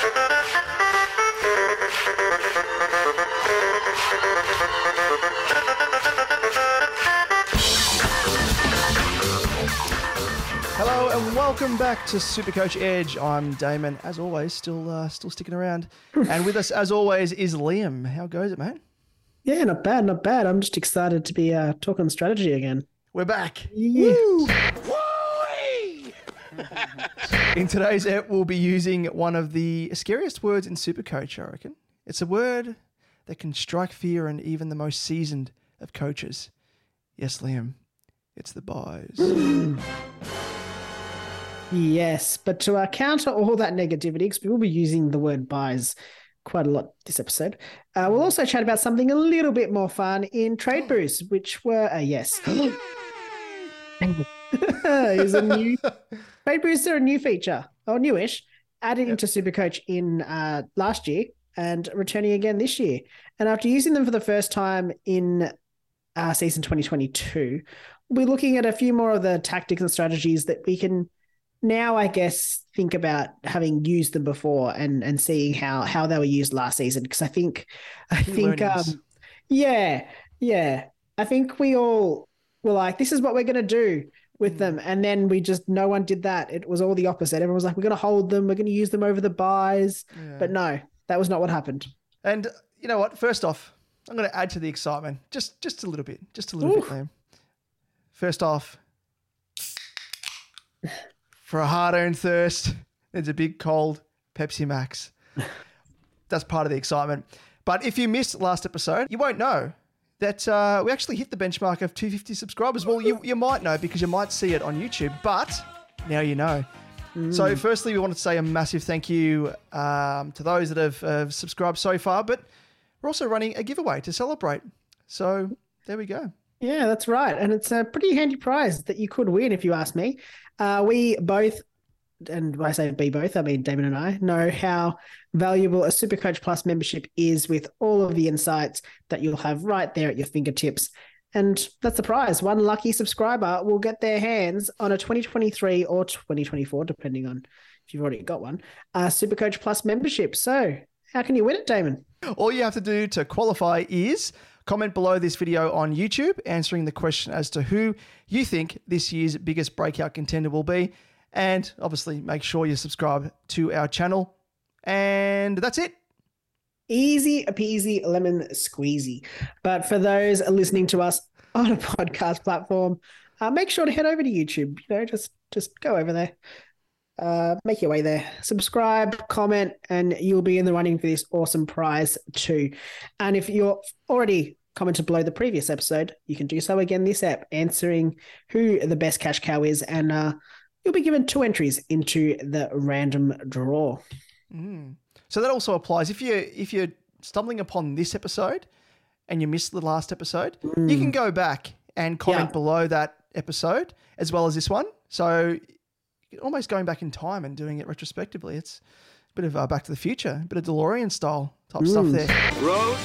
Hello and welcome back to Supercoach Edge. I'm Damon, as always, still uh, still sticking around, and with us, as always, is Liam. How goes it, mate? Yeah, not bad, not bad. I'm just excited to be uh, talking strategy again. We're back. Yeah. In today's ep, we'll be using one of the scariest words in Supercoach. I reckon it's a word that can strike fear in even the most seasoned of coaches. Yes, Liam, it's the byes. Yes, but to uh, counter all that negativity, because we will be using the word byes quite a lot this episode, uh, we'll also chat about something a little bit more fun in trade boosts, which were uh, yes, is a new are a new feature or newish added into Supercoach in uh, last year and returning again this year. And after using them for the first time in uh, season 2022, we're looking at a few more of the tactics and strategies that we can now, I guess, think about having used them before and and seeing how how they were used last season. Because I think, I Key think, learnings. um, yeah, yeah, I think we all were like, this is what we're gonna do with them, mm. and then we just no one did that. It was all the opposite. Everyone was like, we're gonna hold them, we're gonna use them over the byes, but no, that was not what happened. And you know what? First off, I'm going to add to the excitement just just a little bit, just a little bit, Oof. Liam. First off, for a hard-earned thirst, there's a big cold Pepsi Max. That's part of the excitement. But if you missed last episode, you won't know that uh, we actually hit the benchmark of 250 subscribers. Well, you, you might know because you might see it on YouTube, but now you know. So, firstly, we want to say a massive thank you um, to those that have uh, subscribed so far, but we're also running a giveaway to celebrate. So, there we go. Yeah, that's right. And it's a pretty handy prize that you could win if you ask me. Uh, we both, and when I say be both, I mean Damon and I, know how valuable a Supercoach Plus membership is with all of the insights that you'll have right there at your fingertips. And that's the prize. One lucky subscriber will get their hands on a 2023 or 2024, depending on if you've already got one, uh, Supercoach Plus membership. So, how can you win it, Damon? All you have to do to qualify is comment below this video on YouTube, answering the question as to who you think this year's biggest breakout contender will be. And obviously, make sure you subscribe to our channel. And that's it. Easy peasy lemon squeezy. But for those listening to us on a podcast platform, uh, make sure to head over to YouTube. You know, just just go over there, uh, make your way there, subscribe, comment, and you'll be in the running for this awesome prize too. And if you're already commented below the previous episode, you can do so again this app, answering who the best cash cow is, and uh, you'll be given two entries into the random draw. So that also applies if you if you're stumbling upon this episode and you missed the last episode, you can go back and comment Yeah. below that episode as well as this one. So almost going back in time and doing it retrospectively. It's a bit of uh, Back to the Future, a bit of DeLorean style type stuff there. Roads?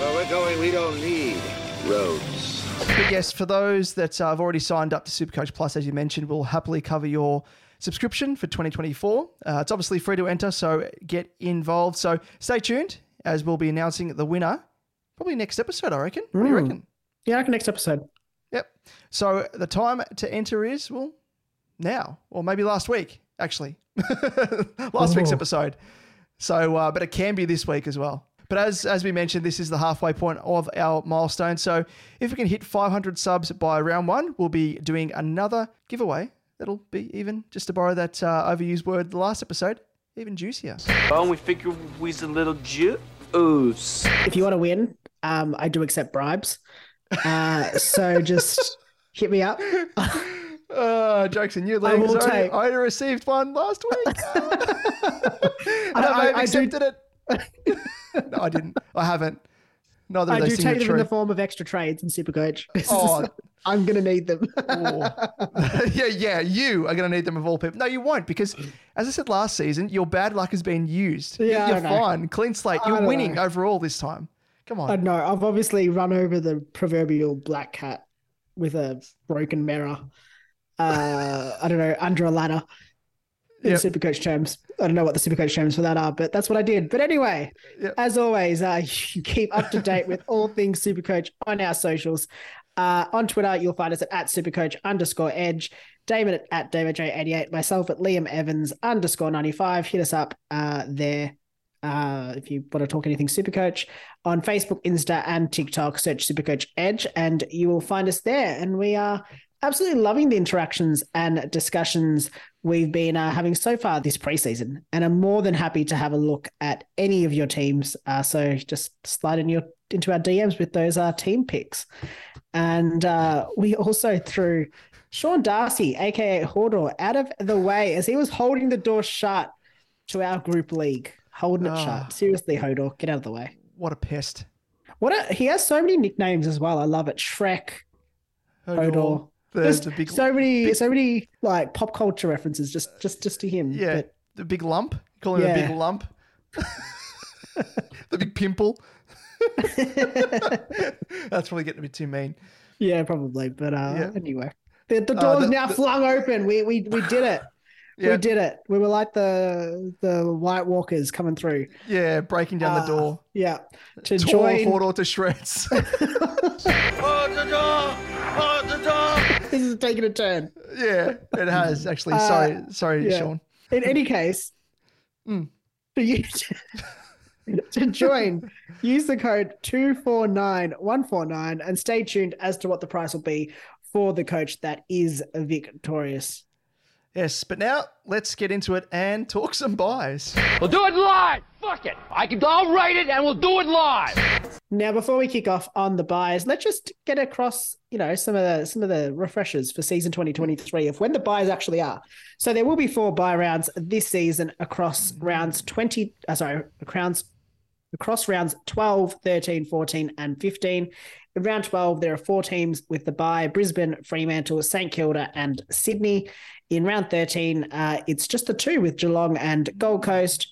Where we're going, we don't need roads. But yes, for those that uh, have already signed up to Supercoach Plus, as you mentioned, we'll happily cover your subscription for 2024. Uh, it's obviously free to enter, so get involved. So stay tuned as we'll be announcing the winner probably next episode, I reckon. What do you reckon? Yeah, I reckon next episode. Yep. So the time to enter is, well, now, or maybe last week, actually. last week's Ooh. episode. So, uh, but it can be this week as well. But as as we mentioned, this is the halfway point of our milestone. So if we can hit 500 subs by round one, we'll be doing another giveaway. That'll be even, just to borrow that uh, overused word, the last episode, even juicier. Oh, we figure we's a little juice. If you want to win, um, I do accept bribes. Uh, so just hit me up. Uh, jokes on you, I Liam. 'cause will I, already- take- I already received one last week. and I, I- may have I do- accepted it. no, I didn't. I haven't. Neither of I those do take them in the form of extra trades in Supercoach. Oh. I'm going to need them. Oh. yeah, yeah, you are going to need them of all people. No, you won't because, as I said last season, your bad luck has been used. Yeah, You're fine. Clean slate. You're know. winning overall this time. Come on. I know. I've obviously run over the proverbial black cat with a broken mirror. Uh, I don't know, under a ladder in Yep. Supercoach terms. I don't know what the Supercoach terms for that are, but that's what I did. But anyway, Yep. as always, uh, you keep up to date with all things Supercoach on our socials. Uh, on Twitter, you'll find us at, at Supercoach underscore Edge. Damon at, at damoj88, myself at Liam Evans underscore 95. Hit us up uh, there uh, if you want to talk anything Supercoach on Facebook, Insta, and TikTok. Search Supercoach Edge, and you will find us there. And we are absolutely loving the interactions and discussions we've been uh, having so far this preseason, and I'm more than happy to have a look at any of your teams. Uh, so just slide in your into our DMs with those uh, team picks, and uh, we also threw Sean Darcy, aka Hodor, out of the way as he was holding the door shut to our group league, holding it Ah. shut. Seriously, Hodor, get out of the way. What a pest. What a, he has so many nicknames as well. I love it. Shrek, Hodor. The, the big, so many, so many like pop culture references just, just, just to him. yeah, But the big lump. You call him a Yeah. big lump. the big pimple. That's probably getting a bit too mean. yeah, probably. But uh, Yeah. anyway, the, the Uh, door's the- now the- flung open. We, we, we did it. Yeah. We did it. We were like the the White Walkers coming through. Yeah, breaking down the Uh, door. Yeah, to Tore join. Hodor to shreds. Hold the door! Hold the door! This is taking a turn. yeah, it has actually. Uh, sorry, sorry, yeah. Sean. In any case, Mm. for you to join, use the code 249149 and stay tuned as to what the price will be for the coach that is victorious. Yes, but now let's get into it and talk some byes. We'll do it live. Fuck it. I can. I'll write it and we'll do it live. Now, before we kick off on the byes, let's just get across, you know, some of the some of the refreshers for season 2023 of when the byes actually are. So there will be four bye rounds this season across rounds 20, uh, sorry, rounds across rounds 12, 13, 14, and 15. In round 12, there are four teams with the bye Brisbane, Fremantle, St Kilda, and Sydney. In round 13, uh, it's just the two with Geelong and Gold Coast,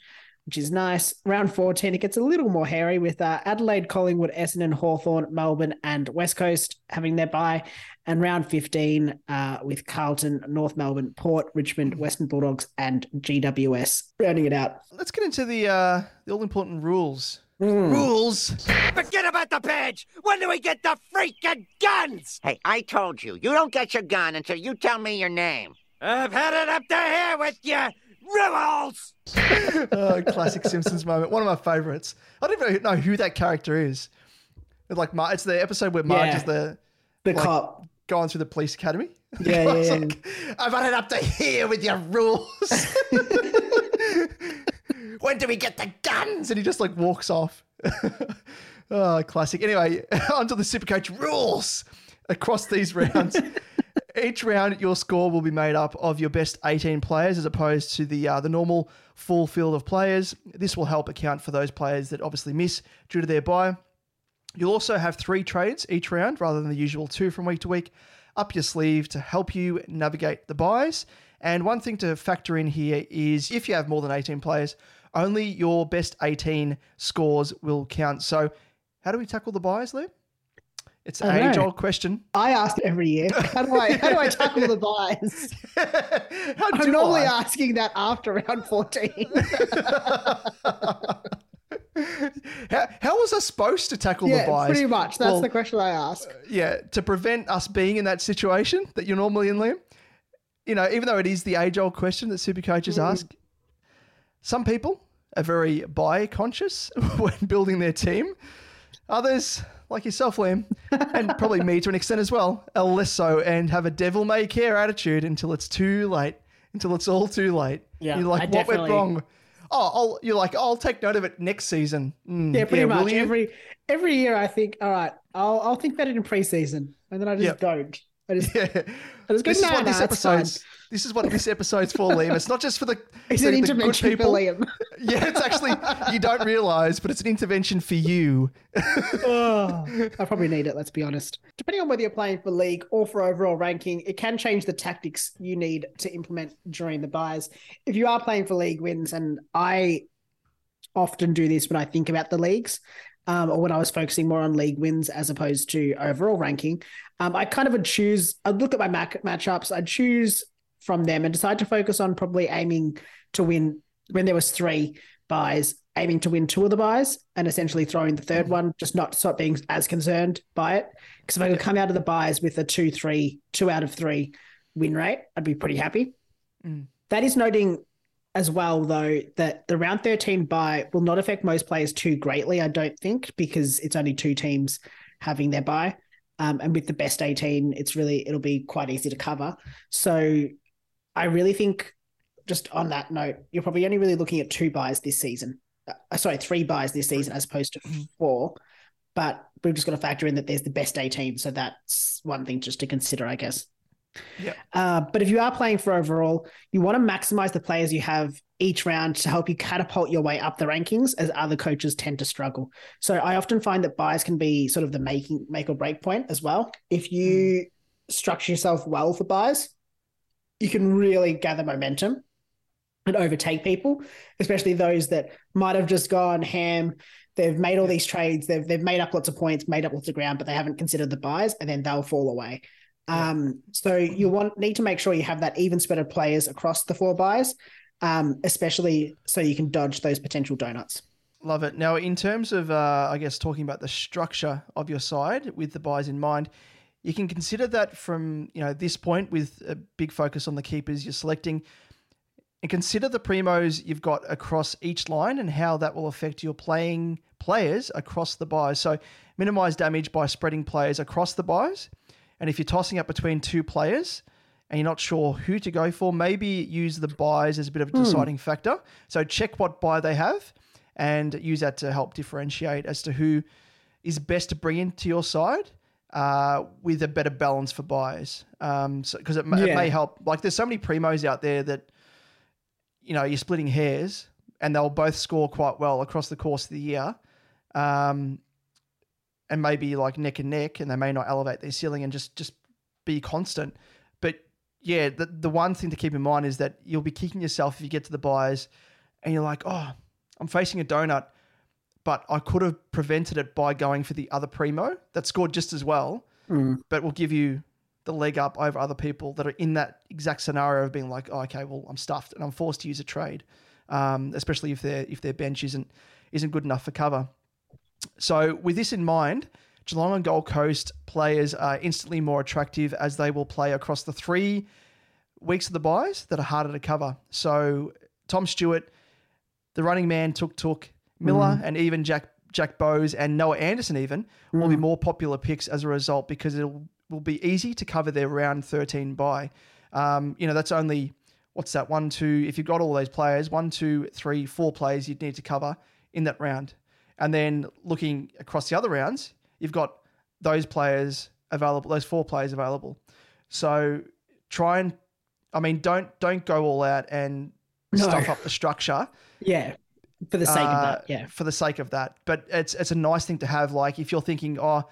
which is nice. Round 14, it gets a little more hairy with uh, Adelaide, Collingwood, Essendon, Hawthorn, Melbourne, and West Coast having their bye. And round 15 uh, with Carlton, North Melbourne, Port, Richmond, Western Bulldogs, and GWS rounding it out. Let's get into the uh, the all important rules. Rules. Forget about the badge! When do we get the freaking guns? Hey, I told you, you don't get your gun until you tell me your name. I've had it up to here with you, rebels! uh, classic Simpsons moment. One of my favorites. I don't even know who that character is. It's like Mar- it's the episode where Marge Yeah. is the The like, cop. going through the police academy. Yeah, yeah, yeah. like, I've had it up to here with your rules. when do we get the guns? And he just like walks off. Oh, classic. Anyway, onto the Supercoach rules across these rounds. Each round, your score will be made up of your best 18 players as opposed to the uh, the normal full field of players. This will help account for those players that obviously miss due to their bye. You'll also have three trades each round rather than the usual two from week to week up your sleeve to help you navigate the byes. And one thing to factor in here is if you have more than 18 players, only your best 18 scores will count. So, how do we tackle the byes, Liam? It's an age old question. I ask every year. How do I how do I tackle the byes? How I'm normally I? asking that after round 14. How, how was I supposed to tackle the yeah, byes? pretty much. That's Well, the question I ask. yeah, to prevent us being in that situation that you're normally in, Liam. You know, even though it is the age old question that super coaches Mm. ask, some people are very bye conscious when building their team. Others, like yourself, Liam, and probably me to an extent as well, are less so and have a devil may care attitude until it's too late, until it's all too late. Yeah, you're like, I what went definitely- wrong? Oh, I'll, you're like, I'll take note of it next season. Mm, Yeah, pretty will much. Every every year I think, all right, I'll I'll think about it in preseason. And then I just Yep. don't. I just Yeah. I just go, This is what nah, this it's fine." episode's. This is what this episode's for, Liam. It's not just for the, It's the, an the good intervention for people. Liam. Yeah, it's actually you don't realize, but it's an intervention for you. Oh, I probably need it, let's be honest. Depending on whether you're playing for league or for overall ranking, it can change the tactics you need to implement during the byes. If you are playing for league wins, and I often do this when I think about the leagues, um, or when I was focusing more on league wins as opposed to overall ranking, um, I kind of would choose, I'd look at my mac- matchups, I'd choose from them and decide to focus on probably aiming to win when there was three byes, aiming to win two of the byes and essentially throwing the third one, just not stop being as concerned by it. Because if I could come out of the byes with a two, three, two out of three win rate, I'd be pretty happy. Mm. That is noting as well, though, that the round 13 bye will not affect most players too greatly, I don't think, because it's only two teams having their bye. Um, and with the best 18, it's really, it'll be quite easy to cover. So I really think, just on that note, you're probably only really looking at two byes this season. Uh, sorry, three byes this season as opposed to four. But we've just got to factor in that there's the best 18. So that's one thing just to consider, I guess. Yep. Uh, but if you are playing for overall, you want to maximize the players you have each round to help you catapult your way up the rankings as other coaches tend to struggle. So I often find that byes can be sort of the making make or break point as well. If you structure yourself well for byes, you can really gather momentum and overtake people, especially those that might have just gone ham. They've made all these trades, they've they've made up lots of points, made up lots of ground, but they haven't considered the byes, and then they'll fall away. Um, so you want need to make sure you have that even spread of players across the four byes, um, especially so you can dodge those potential donuts. Love it. Now, in terms of, uh, I guess, talking about the structure of your side with the byes in mind, you can consider that from you know this point with a big focus on the keepers you're selecting, and consider the primos you've got across each line and how that will affect your playing players across the byes. So, minimize damage by spreading players across the byes, and if you're tossing up between two players. And you're not sure who to go for, maybe use the byes as a bit of a deciding factor. So check what bye they have and use that to help differentiate as to who is best to bring into your side uh, with a better balance for byes. Um, so because it, ma- it may help. Like there's so many primos out there that you know you're splitting hairs, and they'll both score quite well across the course of the year. Um, and maybe like neck and neck, and they may not elevate their ceiling and just just be constant. But yeah, the the one thing to keep in mind is that you'll be kicking yourself if you get to the buyers and you're like, oh, I'm facing a donut, but I could have prevented it by going for the other primo that scored just as well, but will give you the leg up over other people that are in that exact scenario of being like, oh, okay, well, I'm stuffed and I'm forced to use a trade, um, especially if their if their bench isn't isn't good enough for cover. So with this in mind, Geelong and Gold Coast players are instantly more attractive as they will play across the three weeks of the byes that are harder to cover. So Tom Stewart, the running man, Touk Touk, Miller, and even Jack Jack Bowes and Noah Anderson even will be more popular picks as a result because it will be easy to cover their round 13 bye. Um, you know, that's only what's that one, two, if you've got all those players, one, two, three, four players you'd need to cover in that round. And then looking across the other rounds, you've got those players available, those four players available. So try and, I mean, don't don't go all out and No. stuff up the structure Yeah, for the sake of uh, that. Yeah, for the sake of that. But it's it's a nice thing to have. Like if you're thinking, oh,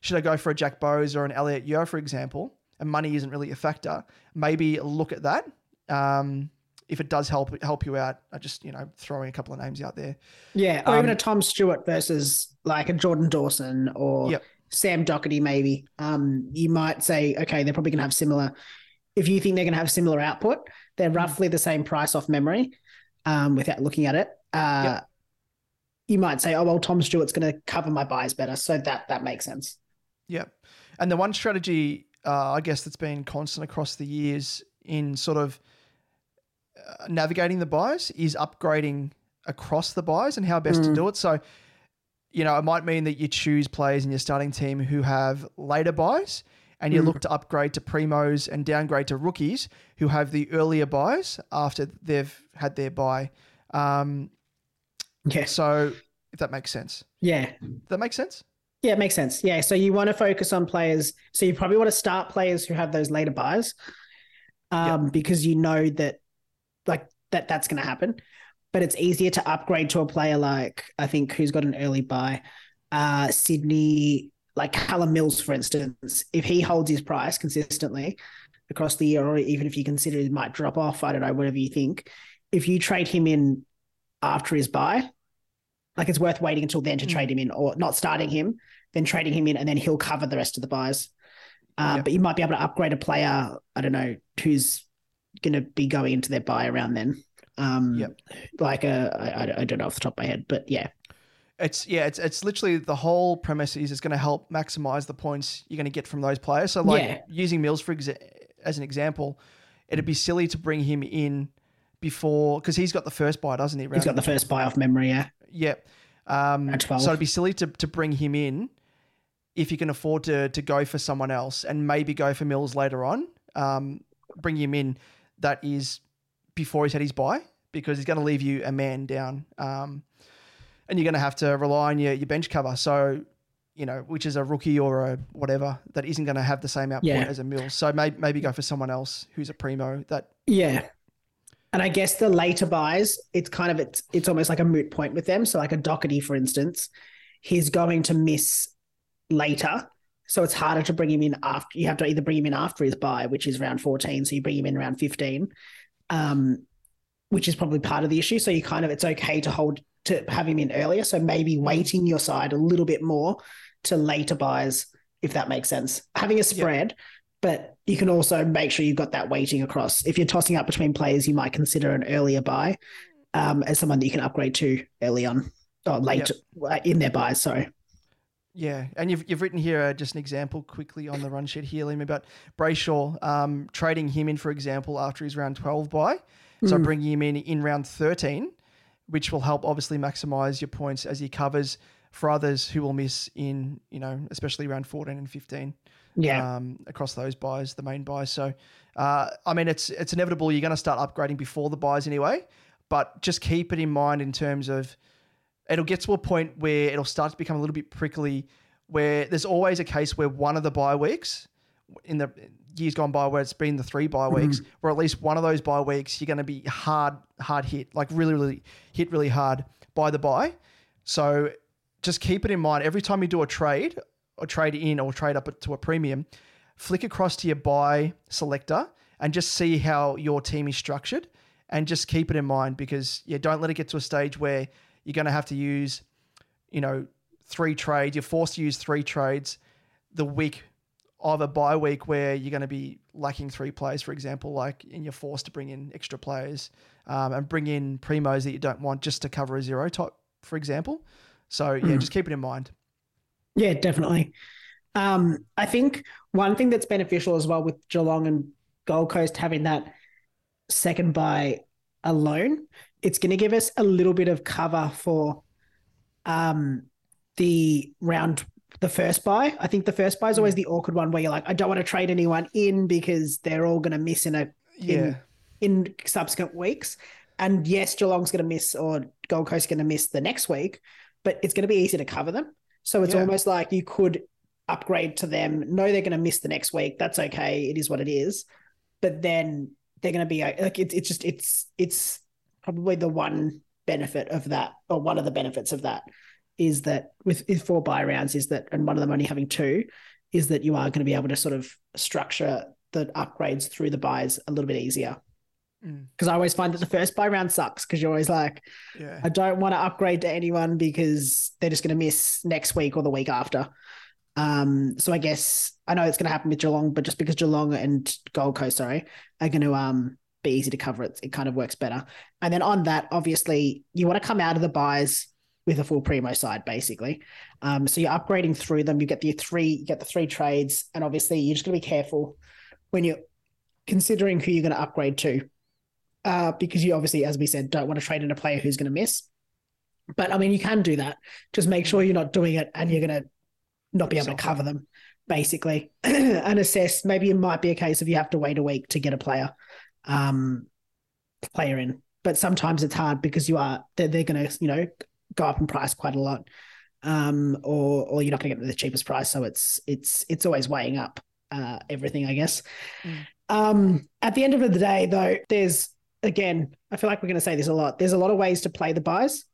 should I go for a Jack Bowes or an Elliot Yeo, for example, and money isn't really a factor, maybe look at that. Um, if it does help help you out, I just you know throwing a couple of names out there. yeah, or even Um, a Tom Stewart versus like a Jordan Dawson or Yep. Sam Docherty, maybe. Um, you might say, okay, they're probably going to have similar. If you think they're going to have similar output, they're Mm-hmm. roughly the same price off memory. Um, without looking at it, uh, you might say, oh well, Tom Stewart's going to cover my byes better, so that that makes sense. Yep, And the one strategy, uh, I guess, that's been constant across the years in sort of uh, navigating the byes is upgrading across the byes and how best to Mm. do it. So, you know, it might mean that you choose players in your starting team who have later byes and you Mm. look to upgrade to primos and downgrade to rookies who have the earlier byes after they've had their bye. Um, Yeah, so, if that makes sense. yeah, that makes sense? Yeah, it makes sense. Yeah. So you want to focus on players. So you probably want to start players who have those later byes um, because you know that like that that's going to happen. But it's easier to upgrade to a player like I think who's got an early bye, uh, Sydney, like Callum Mills, for instance. If he holds his price consistently across the year, or even if you consider it might drop off, I don't know, whatever you think. If you trade him in after his bye, like it's worth waiting until then to Mm. trade him in, or not starting him, then trading him in, and then he'll cover the rest of the byes. Um, Yeah. But you might be able to upgrade a player. I don't know who's going to be going into their bye around then. Um, Yep. Like a, I, I- I don't know off the top of my head, but yeah, It's yeah, it's it's literally the whole premise is it's going to help maximize the points you're going to get from those players. So like Yeah. using Mills for exa- as an example, it'd be silly to bring him in before because he's got the first bye, doesn't he? He's got the first bye off memory. Yeah, yeah. Um, so it'd be silly to to bring him in if you can afford to to go for someone else and maybe go for Mills later on. Um, bring him in that is before he's had his bye because he's going to leave you a man down. Um, and you're going to have to rely on your, your bench cover. So, you know, which is a rookie or a whatever that isn't going to have the same output Yeah. as a Mills. So maybe, maybe go for someone else who's a primo that, yeah. And I guess the later byes, it's kind of it's it's almost like a moot point with them. So like a Docherty, for instance, he's going to miss later. So it's harder to bring him in after you have to either bring him in after his bye, which is round 14. So you bring him in around 15. Um, which is probably part of the issue. So you kind of it's okay to hold to have him in earlier. So maybe waiting your side a little bit more to later byes, if that makes sense. Having a spread, but you can also make sure you've got that weighting across. If you're tossing up between players, you might consider an earlier bye um, as someone that you can upgrade to early on or late in their byes. Sorry. Yeah, and you've you've written here uh, just an example quickly on the run sheet here, Liam, about Brayshaw um, trading him in, for example, after his round twelve bye. So Mm. bringing him in in round thirteen, which will help obviously maximize your points as he covers for others who will miss in you know especially round fourteen and fifteen. Yeah. um, across those byes, the main byes. So, uh, I mean, it's it's inevitable. You're going to start upgrading before the byes anyway, but just keep it in mind in terms of it'll get to a point where it'll start to become a little bit prickly, where there's always a case where one of the bye weeks in the years gone by where it's been the three bye mm-hmm. weeks, where at least one of those bye weeks you're going to be hard, hard hit, like really, really hit really hard by the bye. So just keep it in mind every time you do a trade or trade in or trade up to a premium, flick across to your bye selector and just see how your team is structured and just keep it in mind because yeah, don't let it get to a stage where you're going to have to use, you know, three trades. You're forced to use three trades the week of a bye week where you're going to be lacking three players, for example, like, and you're forced to bring in extra players um, and bring in primos that you don't want just to cover a zero type, for example. So yeah, Mm. just keep it in mind. Yeah, definitely. Um, I think one thing that's beneficial as well with Geelong and Gold Coast having that second bye alone, it's going to give us a little bit of cover for um, the round, the first bye. I think the first bye is always the awkward one where you're like, I don't want to trade anyone in because they're all going to miss in a Yeah. in, in subsequent weeks. And yes, Geelong's going to miss or Gold Coast going to miss the next week, but it's going to be easy to cover them. So it's Yeah. almost like you could upgrade to them. Know they're going to miss the next week. That's okay. It is what it is. But then they're going to be like it's it's just it's it's probably the one benefit of that, or one of the benefits of that, is that with, with four bye rounds is that, and one of them only having two, is that you are going to be able to sort of structure the upgrades through the buys a little bit easier. Mm. Because I always find that the first bye round sucks because you're always like, Yeah. I don't want to upgrade to anyone because they're just going to miss next week or the week after. Um, so I guess I know it's going to happen with Geelong, but just because Geelong and Gold Coast, sorry, are going to um be easy to cover, it it kind of works better. And then on that, obviously, you want to come out of the byes with a full primo side, basically. Um, so you're upgrading through them. You get the three, you get the three trades, and obviously you're just going to be careful when you're considering who you're going to upgrade to, uh, because you obviously, as we said, don't want to trade in a player who's going to miss. But I mean, you can do that. Just make sure you're not doing it, and you're going to not be able to cover them, basically, and assess. Maybe it might be a case of you have to wait a week to get a player, um, player in. But sometimes it's hard because you are they're, they're going to you know go up in price quite a lot, um, or or you're not going to get the cheapest price. So it's it's it's always weighing up uh, everything, I guess. Um, at the end of the day, though, there's again, I feel like we're going to say this a lot. There's a lot of ways to play the byes.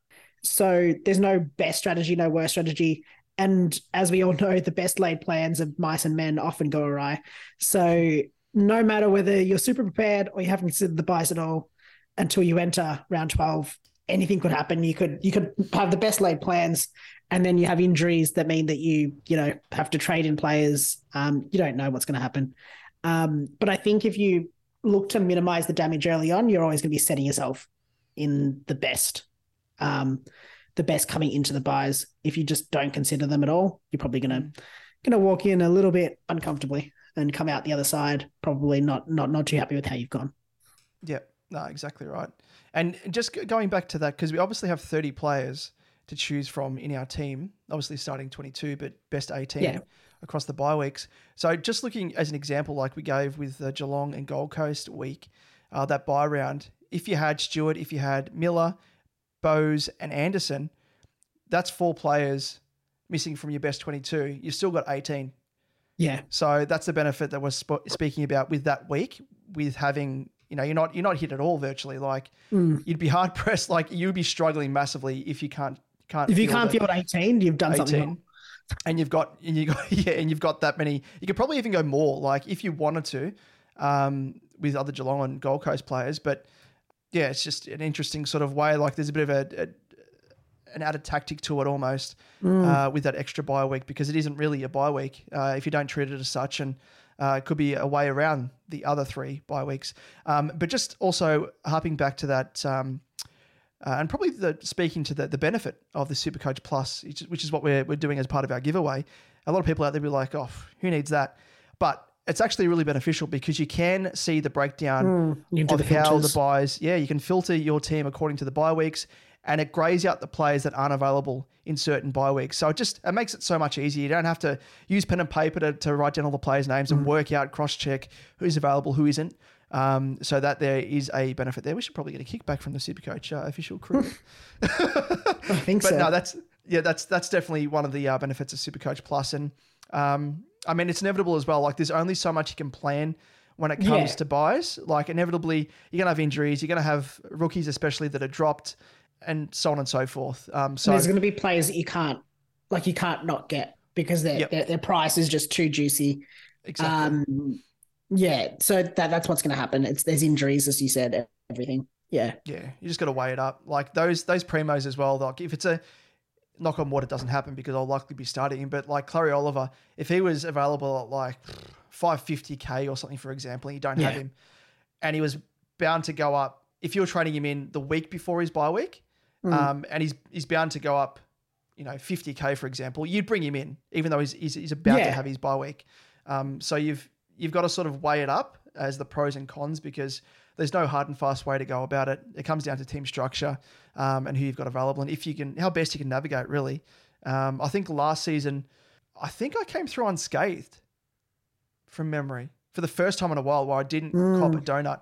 So there's no best strategy, no worst strategy. And as we all know, the best laid plans of mice and men often go awry. So no matter whether you're super prepared or you haven't considered the byes at all until you enter round 12, anything could happen. You could you could have the best laid plans and then you have injuries that mean that you, you know, have to trade in players. Um, you don't know what's going to happen. Um, but I think if you look to minimize the damage early on, you're always going to be setting yourself in the best, um, the best coming into the byes. If you just don't consider them at all, you're probably going to going to walk in a little bit uncomfortably and come out the other side probably not not not too happy with how you've gone. Yeah, no, exactly right. And just going back to that, because we obviously have 30 players to choose from in our team, obviously starting 22, but best 18 Yeah. across the bye weeks. So just looking as an example, like we gave with the Geelong and Gold Coast week, uh, that bye round, if you had Stewart, if you had Miller, Bowes, and Anderson, that's four players missing from your best 22. You've still got 18 Yeah. so that's the benefit that we're sp- speaking about with that week, with having you know you're not you're not hit at all virtually. Like Mm. you'd be hard pressed. Like you'd be struggling massively if you can't can't If you can't field 18, you've done something wrong. and you've got and you got yeah, and you've got that many. You could probably even go more. Like if you wanted to, um, with other Geelong and Gold Coast players. But yeah, it's just an interesting sort of way. Like there's a bit of a, a an added tactic to it almost Mm. uh, with that extra bye week because it isn't really a bye week uh, if you don't treat it as such, and uh, it could be a way around the other three bye weeks. Um, but just also harping back to that. Um, uh, and probably the, speaking to the, the benefit of the Supercoach Plus, which is- what we're, we're doing as part of our giveaway. A lot of people out there be like, oh, who needs that? But it's actually really beneficial because you can see the breakdown Mm, you can do of the how the buys, yeah, you can filter your team according to the bye weeks and it grays out the players that aren't available in certain bye weeks. So it just it makes it so much easier. You don't have to use pen and paper to, to write down all the players' names Mm. and work out, cross check who's available, who isn't. Um, so that there is a benefit there. We should probably get a kickback from the Supercoach uh, official crew. I think but so. no, that's yeah, that's that's definitely one of the uh, benefits of Supercoach Plus, and um, I mean it's inevitable as well. Like there's only so much you can plan when it comes Yeah. to byes. Like inevitably, you're gonna have injuries, you're gonna have rookies, especially that are dropped, and so on and so forth. Um, so there's going to be players that you can't like you can't not get because their Yep. their, their price is just too juicy. exactly. Um, yeah, so that that's what's going to happen. It's there's injuries, as you said, everything. Yeah, Yeah, you just got to weigh it up. Like those those primos as well. Like if it's a knock on wood, it doesn't happen because I'll likely be starting him. But like Clarry Oliver, if he was available at like five fifty k or something, for example, and you don't have him, and he was bound to go up if you're trading him in the week before his bye week, Mm. um, and he's he's bound to go up, you know, fifty k for example, you'd bring him in even though he's he's, he's about to have his bye week. Um, so you've you've got to sort of weigh it up as the pros and cons because there's no hard and fast way to go about it. It comes down to team structure um, and who you've got available and if you can how best you can navigate really. Um, I think last season, I think I came through unscathed from memory for the first time in a while where I didn't cop a donut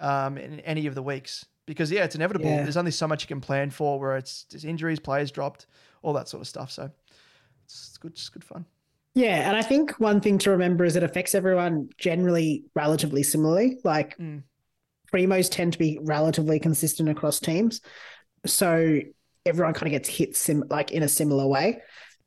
um, in any of the weeks because yeah, it's inevitable. Yeah. There's only so much you can plan for where it's injuries, players dropped, all that sort of stuff. So it's, it's good, it's good fun. Yeah, and I think one thing to remember is it affects everyone generally relatively similarly. Like Mm. primos tend to be relatively consistent across teams, so everyone kind of gets hit sim like in a similar way.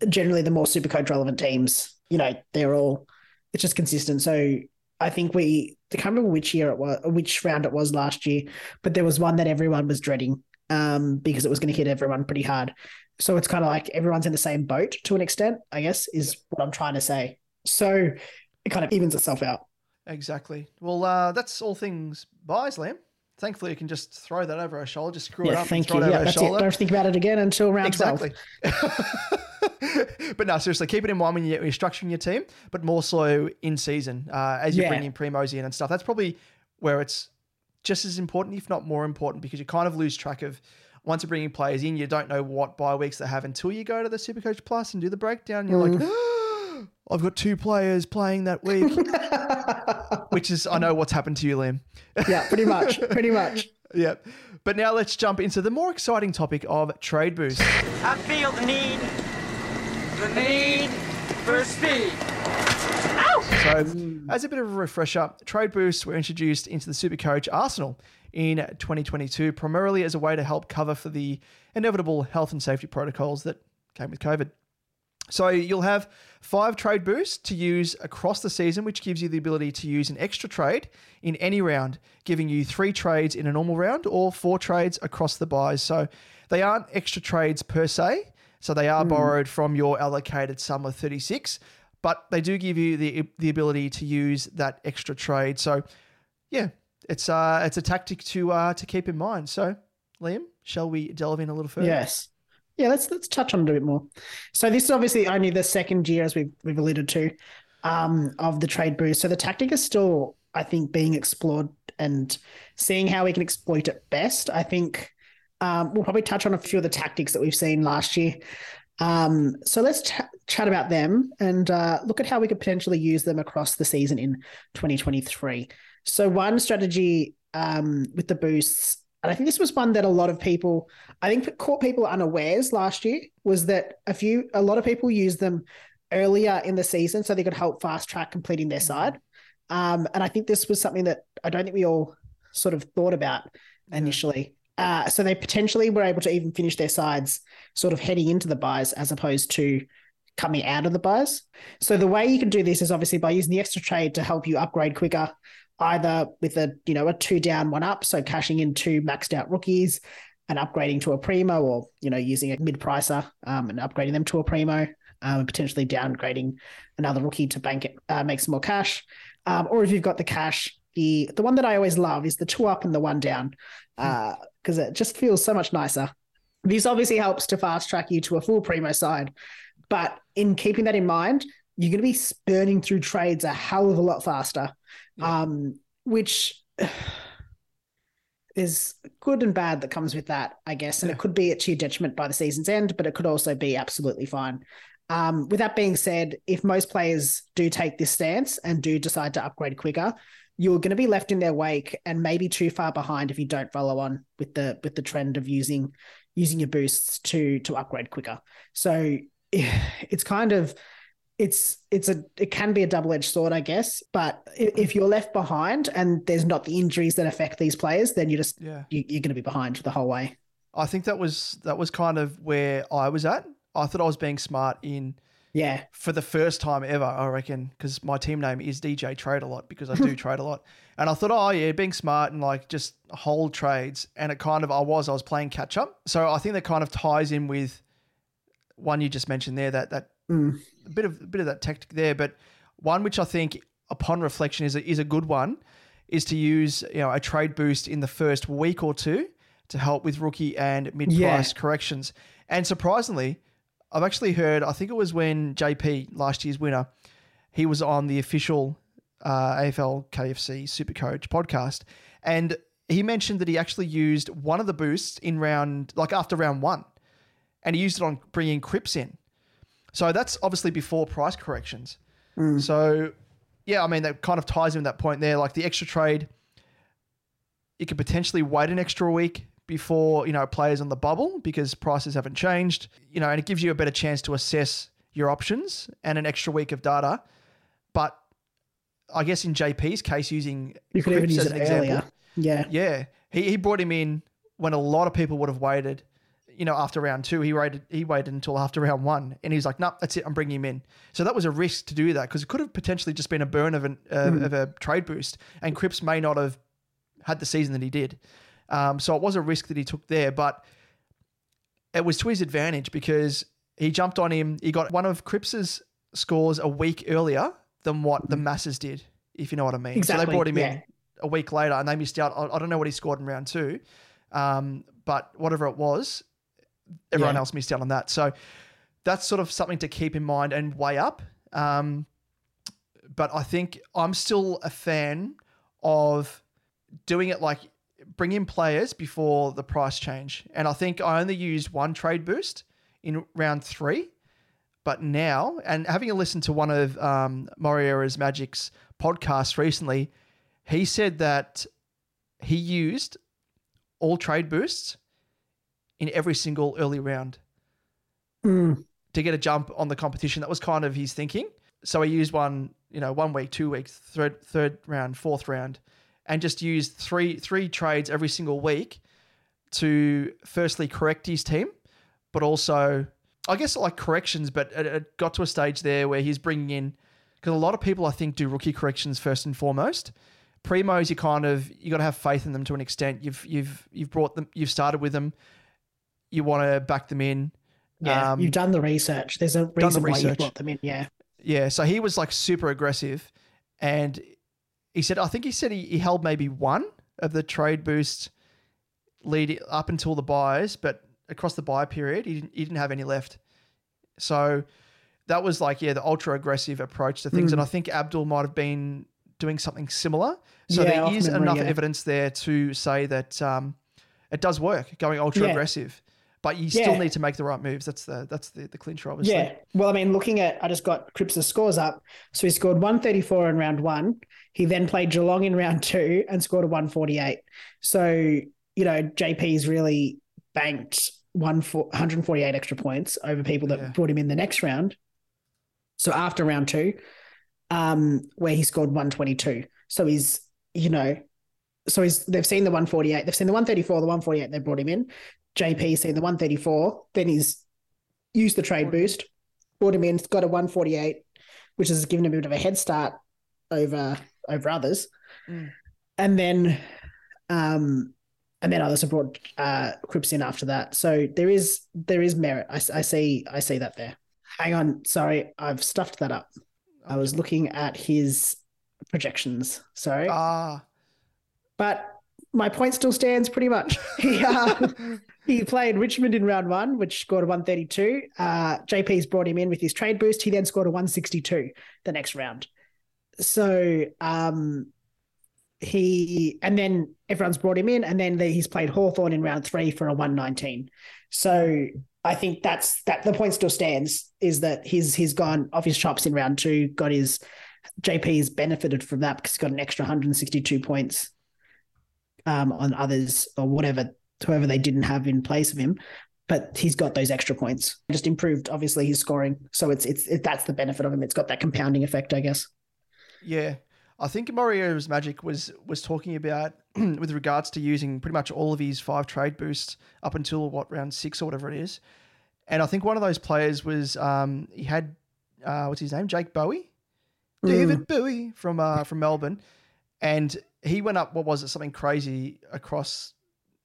Generally, the more super supercoach relevant teams, you know, they're all it's just consistent. So I think we I can't remember which year it was, which round it was last year, but there was one that everyone was dreading um, because it was going to hit everyone pretty hard. So it's kind of like everyone's in the same boat to an extent, I guess, is what I'm trying to say. So it kind of evens itself out. Exactly. Well, uh, that's all things byes, Liam. Thankfully, you can just throw that over our shoulder, just screw it Yeah, up thank you. it over Yeah, that's it. Don't think about it again until round exactly. 12. but no, seriously, keep it in mind when you're you're structuring your team, but more so in season uh, as you're Yeah. bringing primos in and stuff. That's probably where it's just as important, if not more important, because you kind of lose track of once you're bringing players in, you don't know what bye weeks they have until you go to the Supercoach Plus and do the breakdown. You're like, I've got two players playing that week, which is I know what's happened to you, Liam. Yeah, pretty much. Pretty much. yeah. But now let's jump into the more exciting topic of trade boost. I feel the need, the need for speed. So, as a bit of a refresher, trade boosts were introduced into the Supercoach Arsenal in 2022, primarily as a way to help cover for the inevitable health and safety protocols that came with COVID. So, you'll have five trade boosts to use across the season, which gives you the ability to use an extra trade in any round, giving you three trades in a normal round or four trades across the buys. So, they aren't extra trades per se. So, they are borrowed from your allocated sum of 36 but they do give you the the ability to use that extra trade. So, yeah, it's uh it's a tactic to uh to keep in mind. So, Liam, shall we delve in a little further? Yes. Yeah, let's let's touch on it a bit more. So this is obviously only the second year, as we've we've alluded to, um, of the trade boost. So the tactic is still, I think, being explored and seeing how we can exploit it best. I think um, we'll probably touch on a few of the tactics that we've seen last year. Um, so let's ch- chat about them and uh, look at how we could potentially use them across the season in 2023. So one strategy um, with the boosts, and I think this was one that a lot of people, I think, caught people unawares last year, was that a few, a lot of people used them earlier in the season so they could help fast track completing their side. Um, and I think this was something that I don't think we all sort of thought about initially. Uh, so they potentially were able to even finish their sides sort of heading into the buys as opposed to coming out of the buys. So the way you can do this is obviously by using the extra trade to help you upgrade quicker, either with a you know a two down one up, so cashing in two maxed out rookies and upgrading to a primo, or you know using a mid pricer um, and upgrading them to a primo, um, and potentially downgrading another rookie to bank it, uh, make some more cash, um, or if you've got the cash. The, the one that I always love is the two up and the one down because it just feels so much nicer. This obviously helps to fast track you to a full primo side, but in keeping that in mind, you're going to be burning through trades a hell of a lot faster, um, which is good and bad that comes with that, I guess. And it could be at your detriment by the season's end, but it could also be absolutely fine. Um, with that being said, if most players do take this stance and do decide to upgrade quicker, you're going to be left in their wake and maybe too far behind if you don't follow on with the with the trend of using using your boosts to to upgrade quicker. So it's kind of it's it's a it can be a double edged sword, I guess. But if you're left behind and there's not the injuries that affect these players, then you're just Yeah. you, you're going to be behind the whole way. I think that was that was kind of where I was at. I thought I was being smart in Yeah, for the first time ever, I reckon, because my team name is DJ Trade a lot because I do trade a lot. And I thought, oh yeah, being smart and like just hold trades. And it kind of I was, I was playing catch up. So I think that kind of ties in with one you just mentioned there, that that Mm. a bit of a bit of that tactic there, but one which I think upon reflection is a, is a good one is to use you know a trade boost in the first week or two to help with rookie and mid price Yeah. corrections. And surprisingly, I've actually heard I think it was when JP last year's winner, he was on the official uh, AFL KFC Supercoach podcast, and he mentioned that he actually used one of the boosts in round like after round one, and he used it on bringing Cripps in. So that's obviously before price corrections. So, yeah, I mean, that kind of ties in with that point there. Like the extra trade you could potentially wait an extra week before you know players on the bubble because prices haven't changed. You know, and it gives you a better chance to assess your options and an extra week of data. But I guess in JP's case, using You could even use as it example, earlier. Yeah. yeah, he, he brought him in when a lot of people would have waited. You know, after round two, he waited. He waited until after round one, and he's like, "No, that's it. I'm bringing him in." So that was a risk to do that because it could have potentially just been a burn of an uh, Mm. of a trade boost, and Cripps may not have had the season that he did. Um, so it was a risk that he took there, but it was to his advantage because he jumped on him. He got one of Cripps's scores a week earlier than what the masses did, if you know what I mean. So they brought him yeah. in a week later and they missed out. I I don't know what he scored in round two, um, but whatever it was, everyone Yeah. else missed out on that. So that's sort of something to keep in mind and weigh up. Um, but I think I'm still a fan of doing it like bring in players before the price change. And I think I only used one trade boost in round three. But now, and having a listen to one of um, Moreira's Magic's podcasts recently, he said that he used all trade boosts in every single early round Mm. to get a jump on the competition. That was kind of his thinking. So he used one, you know, one week, two weeks, third third round, fourth round, and just use three three trades every single week to firstly correct his team, but also I guess like corrections. But it, it got to a stage there where he's bringing in because a lot of people I think do rookie corrections first and foremost. Primos, you kind of you got to have faith in them to an extent. You've you've you've brought them, you've started with them. You want to back them in. Yeah. Um, you've done the research. There's a the reason why you brought them in. Yeah. Yeah, so he was like super aggressive, and he said, I think he said he, he held maybe one of the trade boost lead up until the byes, but across the bye period, he didn't, he didn't have any left. So that was like, yeah, the ultra aggressive approach to things. Mm. And I think Abdul might have been doing something similar. So Yeah, there is memory, enough yeah. evidence there to say that um, it does work going ultra Yeah. aggressive. But you still need to make the right moves. That's the that's the, the clincher, obviously. Yeah. Well, I mean, looking at, I just got Cripps' scores up. So he scored 134 in round one. He then played Geelong in round two and scored a 148. So, you know, JP's really banked one 148 extra points over people that Yeah. brought him in the next round. So after round two, um, where he scored 122. So he's, you know, so he's they've seen the 148, they've seen the 134, the 148 they brought him in. JP's seen the 134, then he's used the trade boost, brought him in, got a 148, which has given him a bit of a head start over over others. Mm. And then um and then others have brought uh Cripps in after that. So there is there is merit. I see I see that there. Hang on, sorry, I've stuffed that up. I was looking at his projections. Sorry. Ah, But my point still stands pretty much. He, uh, he played Richmond in round one, which scored a 132. Uh, JP's brought him in with his trade boost. He then scored a 162 the next round. So um, he, and then everyone's brought him in, and then the, he's played Hawthorn in round three for a 119. So I think that's that the point still stands is that he's he's gone off his chops in round two, got his JP has benefited from that because he's got an extra 162 points um, on others or whatever, whoever they didn't have in place of him. But he's got those extra points. Just improved, obviously, his scoring. So it's it's it, that's the benefit of him. It's got that compounding effect, I guess. Yeah, I think Mario's Magic was was talking about with regards to using pretty much all of his five trade boosts up until what round six or whatever it is, and I think one of those players was um, he had uh, what's his name? Jake Bowey, David Bowie from uh, from Melbourne, and he went up what was it something crazy across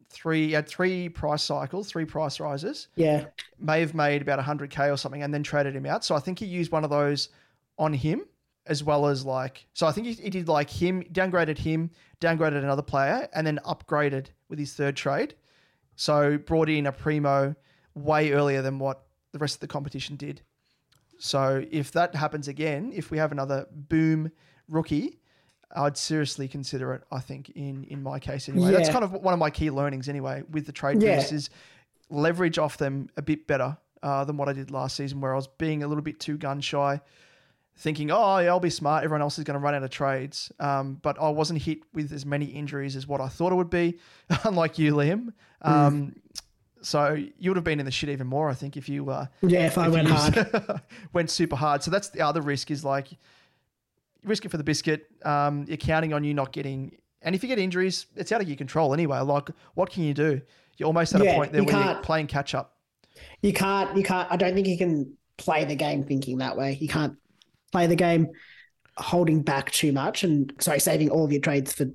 three he had three price cycles three price rises. Yeah, may have made about 100k or something and then traded him out. So I think he used one of those on him as well as like so I think he, he did like him downgraded him, downgraded another player and then upgraded with his third trade. So brought in a primo way earlier than what the rest of the competition did. So if that happens again, if we have another boom rookie, I'd seriously consider it. I think in in my case anyway. That's kind of one of my key learnings anyway with the trade Yeah. is leverage off them a bit better uh, than what I did last season, where I was being a little bit too gun shy. Thinking, oh, yeah, I'll be smart. Everyone else is going to run out of trades. Um, but I wasn't hit with as many injuries as what I thought it would be, unlike you, Liam. Um, So you would have been in the shit even more, I think, if you uh, Yeah, if I went hard. went super hard. So that's the other risk is like risk it for the biscuit. Um, you're counting on you not getting, and if you get injuries, it's out of your control anyway. Like, what can you do? You're almost at Yeah, a point there you where you're can't- playing catch up. You can't. You can't. I don't think you can play the game thinking that way. You can't play the game holding back too much and sorry, saving all of your trades for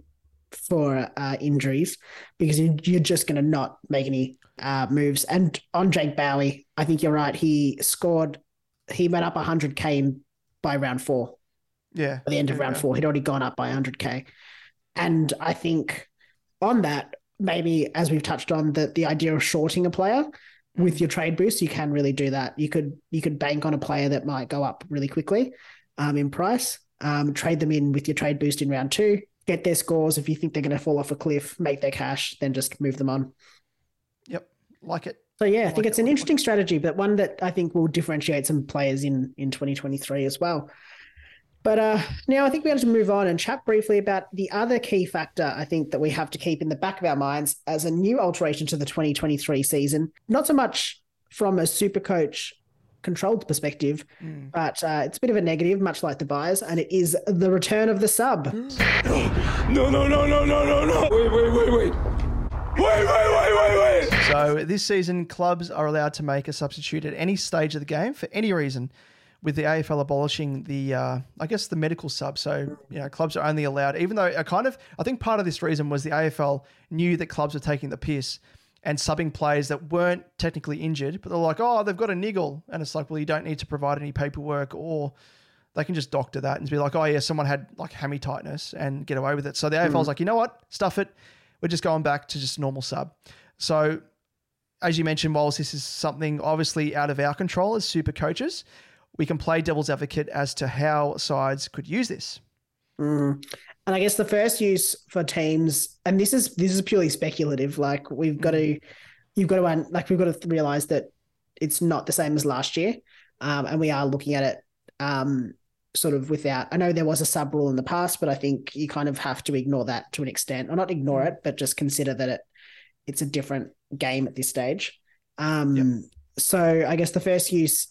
for uh, injuries because you, you're just going to not make any uh, moves. And on Jake Bowey, I think you're right. He scored. He went up 100k in, by round four. Yeah. By the end of round four, he'd already gone up by 100k. And I think on that, maybe as we've touched on, that the idea of shorting a player with your trade boost, you can really do that. You could you could bank on a player that might go up really quickly um, in price. Um, trade them in with your trade boost in round two. Get their scores. If you think they're going to fall off a cliff, make their cash, then just move them on. Yep. Like it. So yeah, I think Like it's it, an like it. interesting strategy, but one that I think will differentiate some players in in 2023 as well. But uh, now I think we have to move on and chat briefly about the other key factor I think that we have to keep in the back of our minds as a new alteration to the 2023 season. Not so much from a super coach controlled perspective, but uh, it's a bit of a negative, much like the buyers, and it is the return of the sub. No, no, no, no, no, no, no. Wait, wait, wait, wait. Wait, wait, wait, wait, wait. So this season, clubs are allowed to make a substitute at any stage of the game for any reason, with the AFL abolishing the, uh, I guess, the medical sub. So you know, clubs are only allowed, even though I kind of, I think part of this reason was the AFL knew that clubs were taking the piss and subbing players that weren't technically injured, but they're like, oh, they've got a niggle, and it's like, well, you don't need to provide any paperwork or. They can just doctor that and be like, oh yeah, someone had like hammy tightness and get away with it. So the AFL's like, you know what, stuff it. We're just going back to just normal sub. So as you mentioned, whilst this is something obviously out of our control as super coaches, we can play devil's advocate as to how sides could use this. Mm. And I guess the first use for teams, and this is this is purely speculative. Like we've got to, you've got to like we've got to realize that it's not the same as last year, um, and we are looking at it um, sort of without. I know there was a sub rule in the past, but I think you kind of have to ignore that to an extent, or not ignore it, but just consider that it it's a different game at this stage. Um, So I guess the first use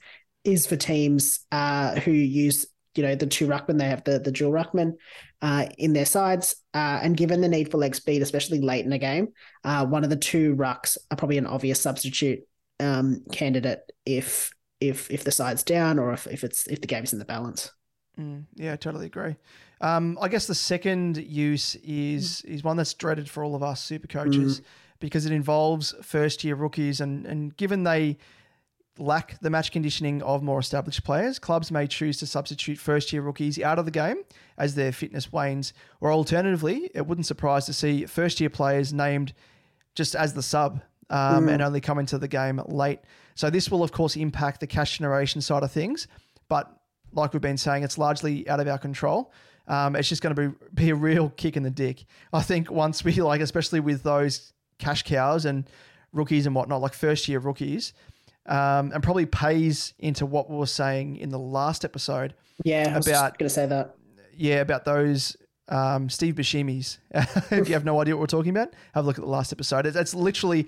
is for teams uh, who use you know the two ruckman. They have the the dual ruckman uh, in their sides, uh, and given the need for leg speed, especially late in a game, uh, one of the two rucks are probably an obvious substitute um, candidate if if if the side's down or if, if it's if the game's in the balance. Mm, yeah, I totally agree. Um, I guess the second use is is one that's dreaded for all of us super coaches because it involves first year rookies and and given they lack the match conditioning of more established players, clubs may choose to substitute first year rookies out of the game as their fitness wanes, or alternatively, it wouldn't surprise to see first year players named just as the sub um, and only come into the game late. So this will of course impact the cash generation side of things, but like we've been saying, it's largely out of our control. Um, it's just going to be be a real kick in the dick. I think once we like, especially with those cash cows and rookies and whatnot, like first year rookies, um, and probably pays into what we were saying in the last episode. Yeah, I was About- going to say that. Yeah, about those um, Steve Buscemi's. if you have no idea what we're talking about, have a look at the last episode. It's, it's literally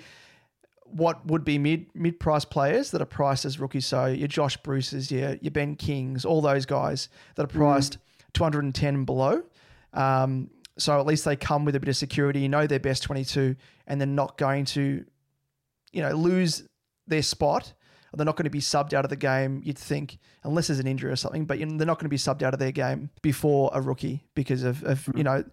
what would be mid mid price players that are priced as rookies. So your Josh Bruces, your your Ben Kings, all those guys that are priced 210 and below. Um, so at least they come with a bit of security. You know their best 22, and they're not going to, you know, lose their spot. They're not going to be subbed out of the game. You'd think, unless there's an injury or something, but you know, they're not going to be subbed out of their game before a rookie because of, of you hmm. know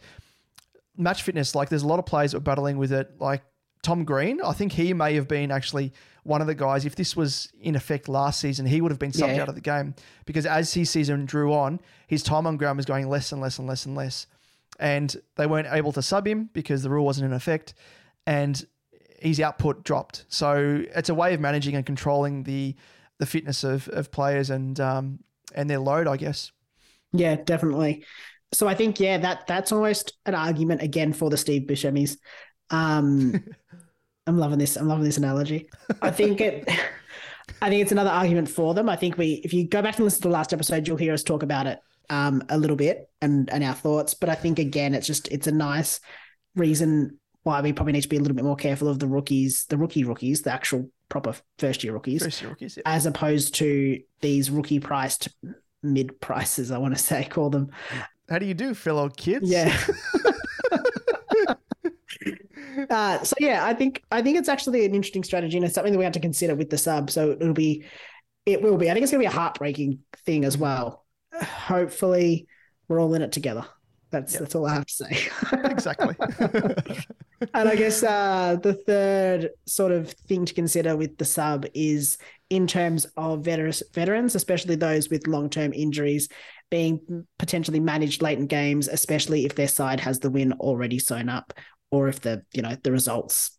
match fitness. Like there's a lot of players that are battling with it. Like Tom Green, I think he may have been actually one of the guys. If this was in effect last season, he would have been subbed Yeah. out of the game because as his season drew on, his time on ground was going less and less and less and less, and they weren't able to sub him because the rule wasn't in effect, and his output dropped. So it's a way of managing and controlling the the fitness of of players and um and their load, I guess. Yeah, definitely. So I think yeah, that that's almost an argument again for the Steve Buscemi's. Um, I'm loving this. I'm loving this analogy. I think it. I think it's another argument for them. I think we, if you go back and listen to the last episode, you'll hear us talk about it um, a little bit and and our thoughts. But I think again, it's just it's a nice reason why we probably need to be a little bit more careful of the rookies, the rookie rookies, the actual proper first year rookies, First year rookies, yeah. as opposed to these rookie priced mid prices. I want to say call them. How do you do, fellow kids? Yeah. uh, so yeah, I think I think it's actually an interesting strategy and it's something that we have to consider with the sub. So it'll be, it will be. I think it's gonna be a heartbreaking thing as well. Hopefully, we're all in it together. That's Yep. that's all I have to say. exactly. and I guess uh, the third sort of thing to consider with the sub is in terms of veterans, veterans, especially those with long term injuries, being potentially managed late in games, especially if their side has the win already sewn up, or if the you know the results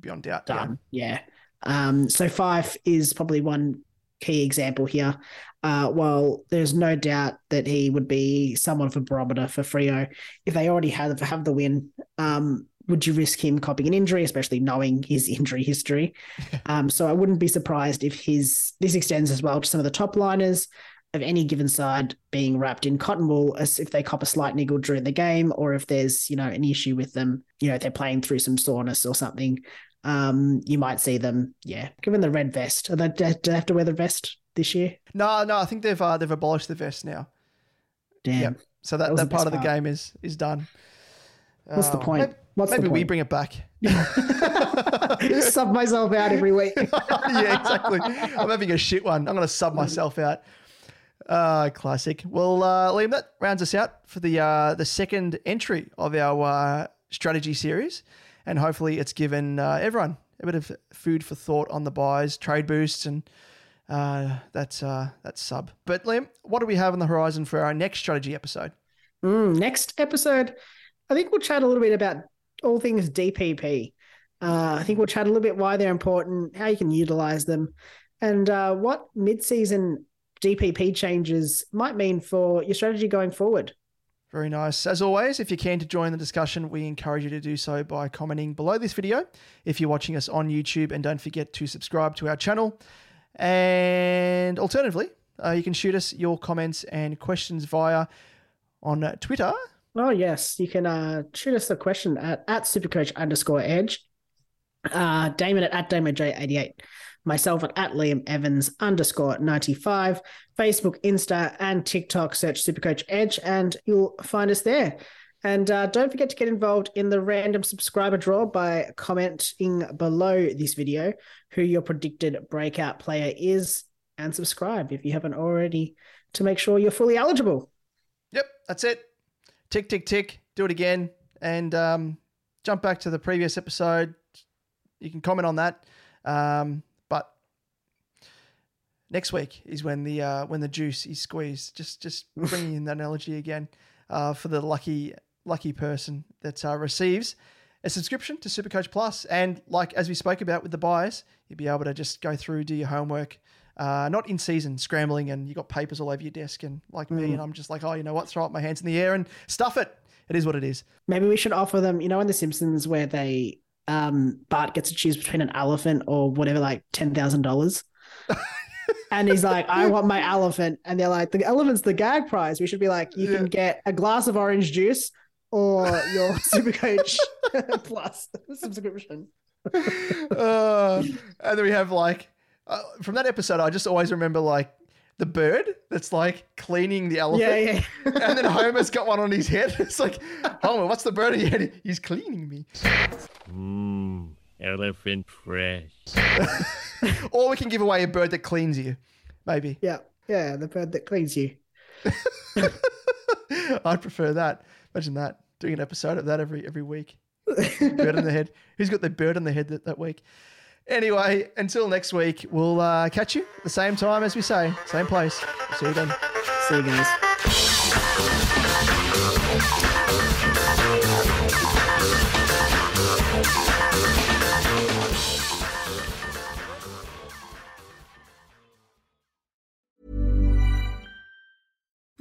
Beyond doubt. done. Yeah. Um, so Fyfe is probably one key example here. Uh, while there's no doubt that he would be somewhat of a barometer for Freo, if they already have have the win, um, would you risk him copying an injury, especially knowing his injury history? um, so I wouldn't be surprised if his this extends as well to some of the top liners of any given side being wrapped in cotton wool as if they cop a slight niggle during the game or if there's you know an issue with them you know they're playing through some soreness or something um you might see them yeah given the red vest are they, do they have to wear the vest this year No, no, I think they've uh, they've abolished the vest now. damn Yep. So that, That that the part of the part. game is is done. What's the Oh, point? Maybe, What's the maybe we bring it back. sub myself out every week yeah, exactly. I'm having a shit one. I'm going to sub myself out. Uh, classic. Well, uh, Liam, that rounds us out for the uh, the second entry of our uh, strategy series, and hopefully it's given uh, everyone a bit of food for thought on the byes, trade boosts, and uh, that's uh, that's sub. But Liam, what do we have on the horizon for our next strategy episode? Mm, next episode, I think we'll chat a little bit about all things DPP. Uh, I think we'll chat a little bit why they're important, how you can utilize them, and uh, what mid-season DPP changes might mean for your strategy going forward. Very nice. As always, if you're keen to join the discussion, we encourage you to do so by commenting below this video if you're watching us on YouTube. And don't forget to subscribe to our channel. And alternatively, uh, you can shoot us your comments and questions via on Twitter. Oh yes, you can uh, shoot us a question at at supercoach underscore edge. Uh, Damon at, at Damon J eighty eight. Myself at, at Liam Evans underscore ninety five. Facebook, Insta, and TikTok. Search Supercoach Edge, and you'll find us there. And uh, don't forget to get involved in the random subscriber draw by commenting below this video who your predicted breakout player is, and subscribe if you haven't already to make sure you're fully eligible. Yep, that's it. Tick, tick, tick. Do it again. And um, jump back to the previous episode. You can comment on that. Um, next week is when the uh, when the juice is squeezed. Just just bringing in that analogy again uh, for the lucky lucky person that uh, receives a subscription to Supercoach Plus. And like as we spoke about with the buyers, you'll be able to just go through, do your homework. Uh, not in season, scrambling, and you got papers all over your desk, and like me, Mm. and I'm just like, oh, you know what? Throw up my hands in the air and stuff it. It is what it is. Maybe we should offer them, you know, in The Simpsons where they um Bart gets to choose between an elephant or whatever, like ten thousand dollars. and he's like, I want my elephant. And they're like, the elephant's the gag prize. We should be like, you can get a glass of orange juice or your Supercoach Plus subscription. uh, and then we have like uh, from that episode, I just always remember like the bird that's like cleaning the elephant. Yeah, yeah. and then Homer's got one on his head. It's like, Homer, what's the bird on your head? He's cleaning me. Mmm, elephant fresh. or we can give away a bird that cleans you, maybe. Yeah, yeah, the bird that cleans you. I'd prefer that. Imagine that doing an episode of that every every week. bird in the head. Who's got the bird on the head that, that week? Anyway, until next week, we'll uh, catch you at the same time as we say, same place. See you then. See you guys.